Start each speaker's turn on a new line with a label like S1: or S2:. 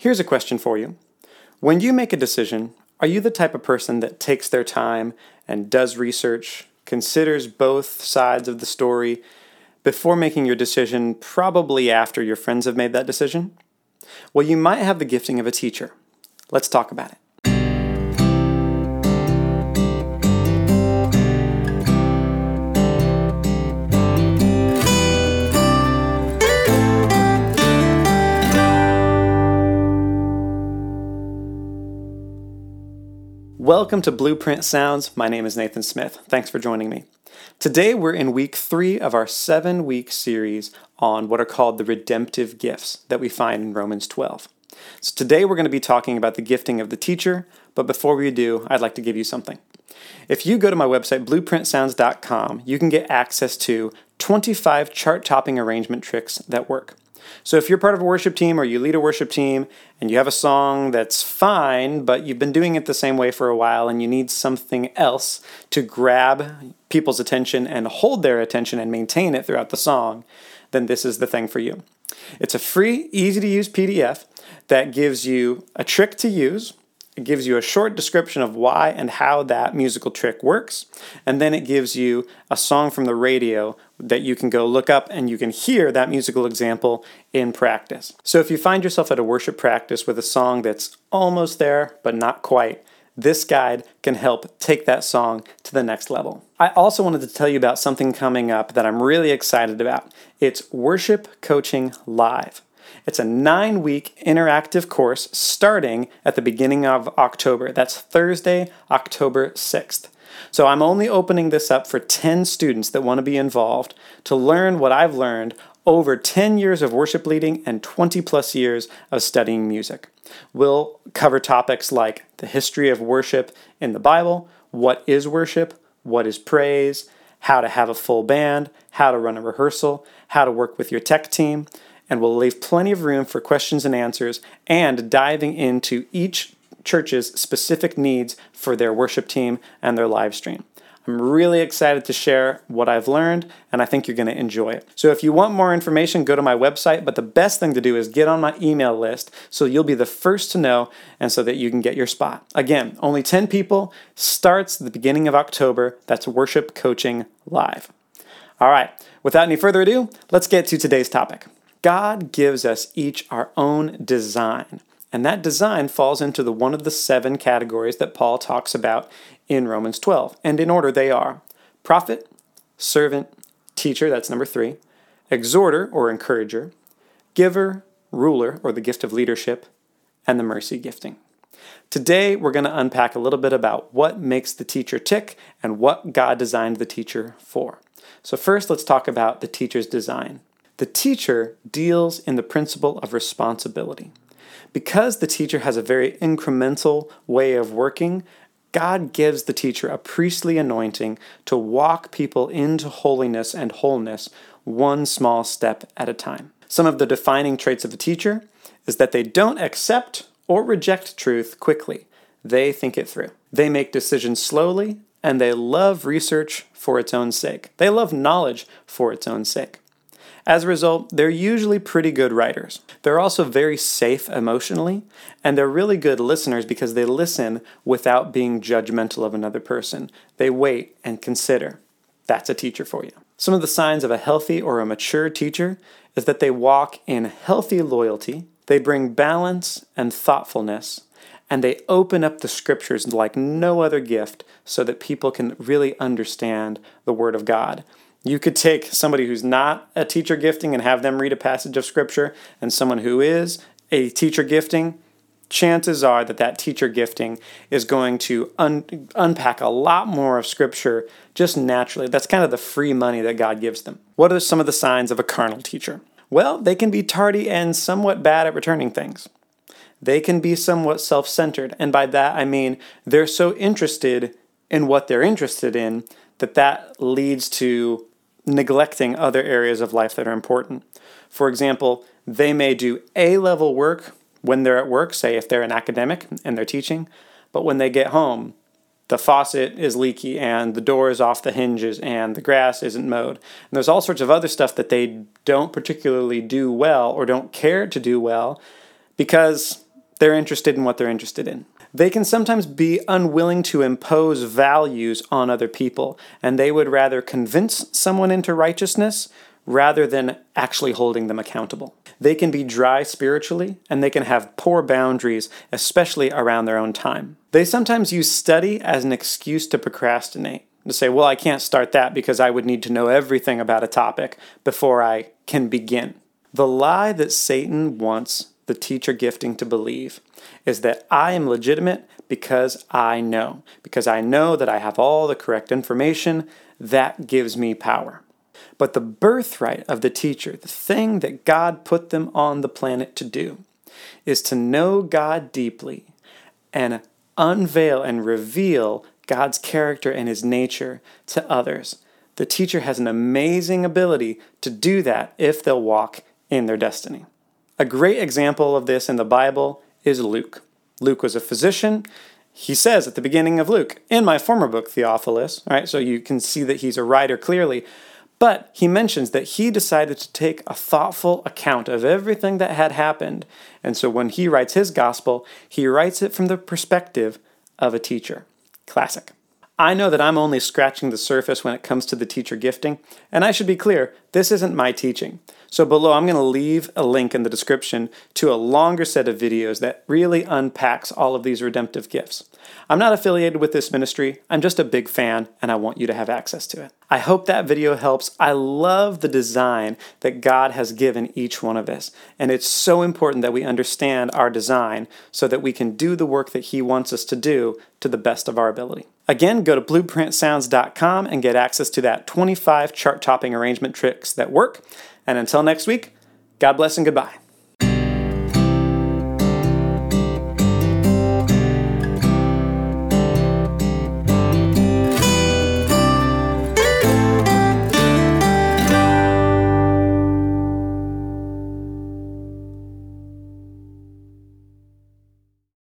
S1: Here's a question for you. When you make a decision, are you the type of person that takes their time and does research, considers both sides of the story before making your decision, probably after your friends have made that decision? Well, you might have the gifting of a teacher. Let's talk about it. Welcome to Blueprint Sounds. My name is Nathan Smith. Thanks for joining me. Today we're in week three of our seven week series on what are called the redemptive gifts that we find in Romans 12. So today we're going to be talking about the gifting of the teacher, but before we do, I'd like to give you something. If you go to my website, blueprintsounds.com, you can get access to 25 chart topping arrangement tricks that work. So if you're part of a worship team or you lead a worship team and you have a song that's fine, but you've been doing it the same way for a while and you need something else to grab people's attention and hold their attention and maintain it throughout the song, then this is the thing for you. It's a free, easy to use PDF that gives you a trick to use it gives you a short description of why and how that musical trick works, and then it gives you a song from the radio that you can go look up and you can hear that musical example in practice. So if you find yourself at a worship practice with a song that's almost there but not quite, this guide can help take that song to the next level. I also wanted to tell you about something coming up that I'm really excited about. It's Worship Coaching Live. It's a nine week interactive course starting at the beginning of October. That's Thursday, October 6th. So I'm only opening this up for 10 students that want to be involved to learn what I've learned over 10 years of worship leading and 20 plus years of studying music. We'll cover topics like the history of worship in the Bible, what is worship, what is praise, how to have a full band, how to run a rehearsal, how to work with your tech team, and we'll leave plenty of room for questions and answers and diving into each church's specific needs for their worship team and their live stream. I'm really excited to share what I've learned, and I think you're going to enjoy it. So, if you want more information, go to my website. But the best thing to do is get on my email list so you'll be the first to know and so that you can get your spot. Again, only 10 people, starts the beginning of October. That's Worship Coaching Live. All right, without any further ado, let's get to today's topic. God gives us each our own design. And that design falls into the one of the seven categories that Paul talks about in Romans 12. And in order, they are prophet, servant, teacher, that's number three, exhorter or encourager, giver, ruler or the gift of leadership, and the mercy gifting. Today, we're going to unpack a little bit about what makes the teacher tick and what God designed the teacher for. So, first, let's talk about the teacher's design. The teacher deals in the principle of responsibility. Because the teacher has a very incremental way of working, God gives the teacher a priestly anointing to walk people into holiness and wholeness one small step at a time. Some of the defining traits of a teacher is that they don't accept or reject truth quickly. They think it through. They make decisions slowly, and they love research for its own sake. They love knowledge for its own sake. As a result, they're usually pretty good writers. They're also very safe emotionally, and they're really good listeners because they listen without being judgmental of another person. They wait and consider. That's a teacher for you. Some of the signs of a healthy or a mature teacher is that they walk in healthy loyalty, they bring balance and thoughtfulness, and they open up the scriptures like no other gift so that people can really understand the Word of God. You could take somebody who's not a teacher gifting and have them read a passage of scripture, and someone who is a teacher gifting, chances are that that teacher gifting is going to un- unpack a lot more of scripture just naturally. That's kind of the free money that God gives them. What are some of the signs of a carnal teacher? Well, they can be tardy and somewhat bad at returning things. They can be somewhat self centered, and by that I mean they're so interested in what they're interested in that that leads to neglecting other areas of life that are important. For example, they may do A level work when they're at work, say if they're an academic and they're teaching, but when they get home, the faucet is leaky and the door is off the hinges and the grass isn't mowed. And there's all sorts of other stuff that they don't particularly do well or don't care to do well because They're interested in what they're interested in. They can sometimes be unwilling to impose values on other people, and they would rather convince someone into righteousness rather than actually holding them accountable. They can be dry spiritually, and they can have poor boundaries, especially around their own time. They sometimes use study as an excuse to procrastinate. To say, well, I can't start that because I would need to know everything about a topic before I can begin. The lie that Satan wants the teacher gifting to believe is that I am legitimate because I know, because I know that I have all the correct information. That gives me power. But the birthright of the teacher, the thing that God put them on the planet to do, is to know God deeply and unveil and reveal God's character and his nature to others. The teacher has an amazing ability to do that if they'll walk in their destiny. A great example of this in the Bible is Luke. Luke was a physician. He says at the beginning of Luke, in my former book, Theophilus, all right, so you can see that he's a writer clearly. But he mentions that he decided to take a thoughtful account of everything that had happened. And so when he writes his gospel, he writes it from the perspective of a teacher. Classic. I know that I'm only scratching the surface when it comes to the teacher gifting, and I should be clear this isn't my teaching. So below, I'm going to leave a link in the description to a longer set of videos that really unpacks all of these redemptive gifts. I'm not affiliated with this ministry, I'm just a big fan, and I want you to have access to it. I hope that video helps. I love the design that God has given each one of us, and it's so important that we understand our design so that we can do the work that He wants us to do to the best of our ability. Again, go to blueprintsounds.com and get access to that 25 chart topping arrangement tricks that work. And until next week, God bless and goodbye.